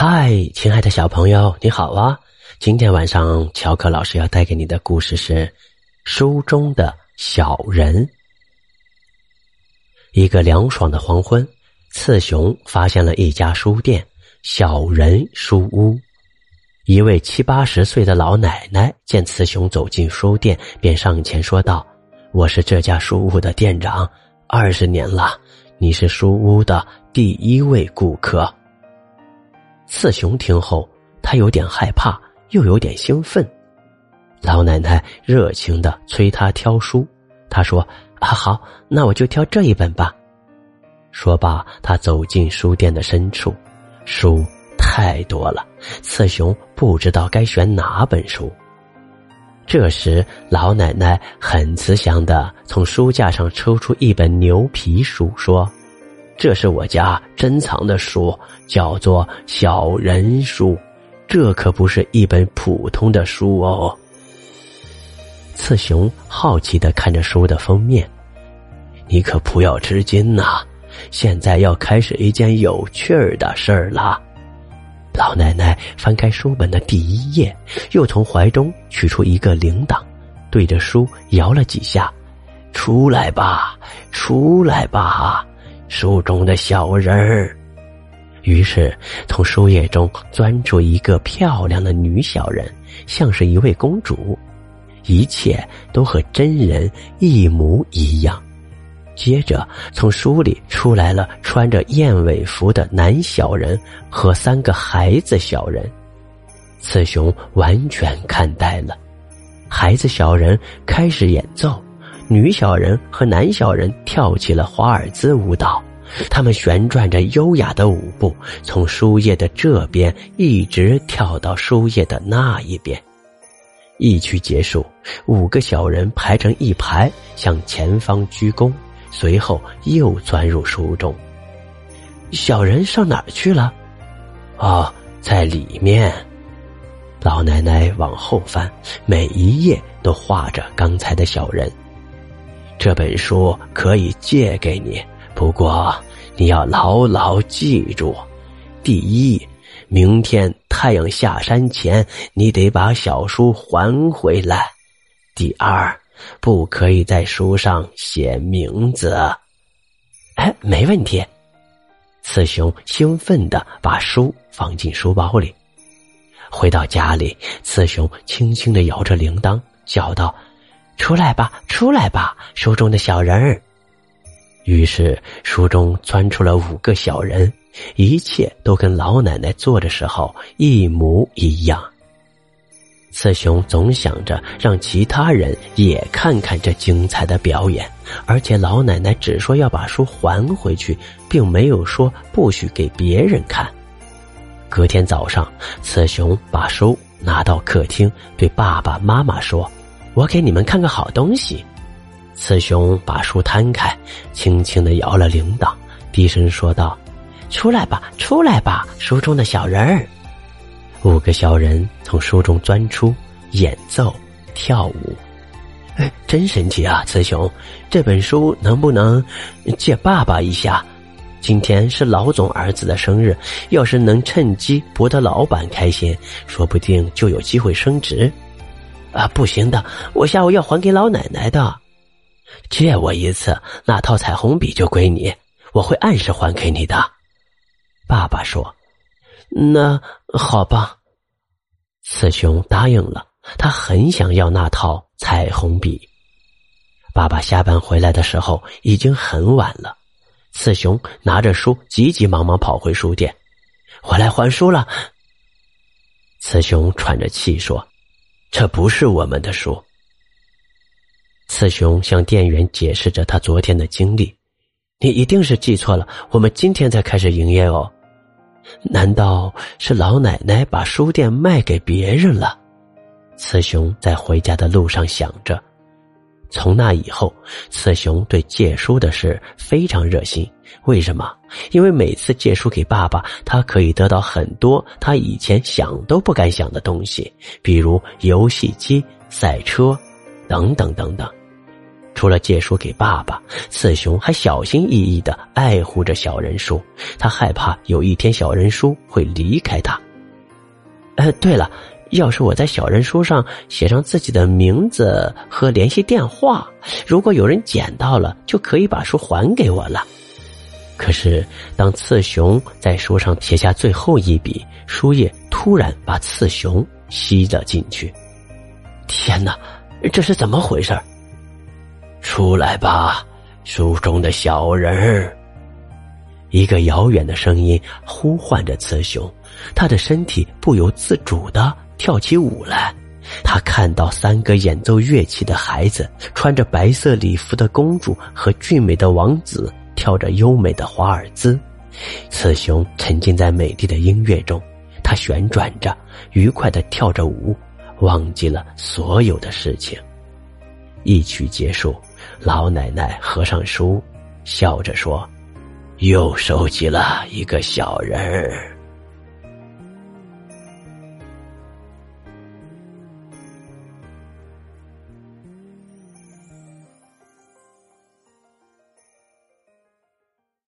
嗨，亲爱的小朋友，你好啊！今天晚上乔克老师要带给你的故事是《书中的小人》。一个凉爽的黄昏，次雄发现了一家书店——小人书屋。一位七八十岁的老奶奶见雌雄走进书店，便上前说道：“我是这家书屋的店长，二十年了，你是书屋的第一位顾客。”四雄听后，他有点害怕，又有点兴奋。老奶奶热情的催他挑书，他说：“啊，好，那我就挑这一本吧。”说罢，他走进书店的深处，书太多了，次雄不知道该选哪本书。这时，老奶奶很慈祥的从书架上抽出一本牛皮书，说。这是我家珍藏的书，叫做《小人书》，这可不是一本普通的书哦。次雄好奇的看着书的封面，你可不要吃惊呐！现在要开始一件有趣儿的事儿了。老奶奶翻开书本的第一页，又从怀中取出一个铃铛，对着书摇了几下：“出来吧，出来吧。”书中的小人儿，于是从书页中钻出一个漂亮的女小人，像是一位公主，一切都和真人一模一样。接着，从书里出来了穿着燕尾服的男小人和三个孩子小人，此雄完全看呆了。孩子小人开始演奏。女小人和男小人跳起了华尔兹舞蹈，他们旋转着优雅的舞步，从书页的这边一直跳到书页的那一边。一曲结束，五个小人排成一排向前方鞠躬，随后又钻入书中。小人上哪儿去了？哦，在里面。老奶奶往后翻，每一页都画着刚才的小人。这本书可以借给你，不过你要牢牢记住：第一，明天太阳下山前你得把小书还回来；第二，不可以在书上写名字。哎，没问题。雌雄兴奋的把书放进书包里。回到家里，雌雄轻轻的摇着铃铛，叫道。出来吧，出来吧，书中的小人儿。于是书中钻出了五个小人，一切都跟老奶奶做的时候一模一样。雌雄总想着让其他人也看看这精彩的表演，而且老奶奶只说要把书还回去，并没有说不许给别人看。隔天早上，雌雄把书拿到客厅，对爸爸妈妈说。我给你们看个好东西。雌雄把书摊开，轻轻的摇了铃铛，低声说道：“出来吧，出来吧，书中的小人儿。”五个小人从书中钻出，演奏、跳舞。哎，真神奇啊！雌雄，这本书能不能借爸爸一下？今天是老总儿子的生日，要是能趁机博得老板开心，说不定就有机会升职。啊，不行的！我下午要还给老奶奶的，借我一次，那套彩虹笔就归你，我会按时还给你的。爸爸说：“那好吧。”雌雄答应了，他很想要那套彩虹笔。爸爸下班回来的时候已经很晚了，雌雄拿着书急急忙忙跑回书店，我来还书了。雌雄喘着气说。这不是我们的书。雌雄向店员解释着他昨天的经历：“你一定是记错了，我们今天才开始营业哦。难道是老奶奶把书店卖给别人了？”雌雄在回家的路上想着。从那以后，次雄对借书的事非常热心。为什么？因为每次借书给爸爸，他可以得到很多他以前想都不敢想的东西，比如游戏机、赛车，等等等等。除了借书给爸爸，次雄还小心翼翼的爱护着小人书。他害怕有一天小人书会离开他。呃，对了，要是我在小人书上写上自己的名字和联系电话，如果有人捡到了，就可以把书还给我了。可是，当次雄在书上写下最后一笔，书页突然把次雄吸了进去。天哪，这是怎么回事？出来吧，书中的小人儿！一个遥远的声音呼唤着次雄，他的身体不由自主的跳起舞来。他看到三个演奏乐器的孩子，穿着白色礼服的公主和俊美的王子。跳着优美的华尔兹，雌雄沉浸在美丽的音乐中，他旋转着，愉快的跳着舞，忘记了所有的事情。一曲结束，老奶奶合上书，笑着说：“又收集了一个小人儿。”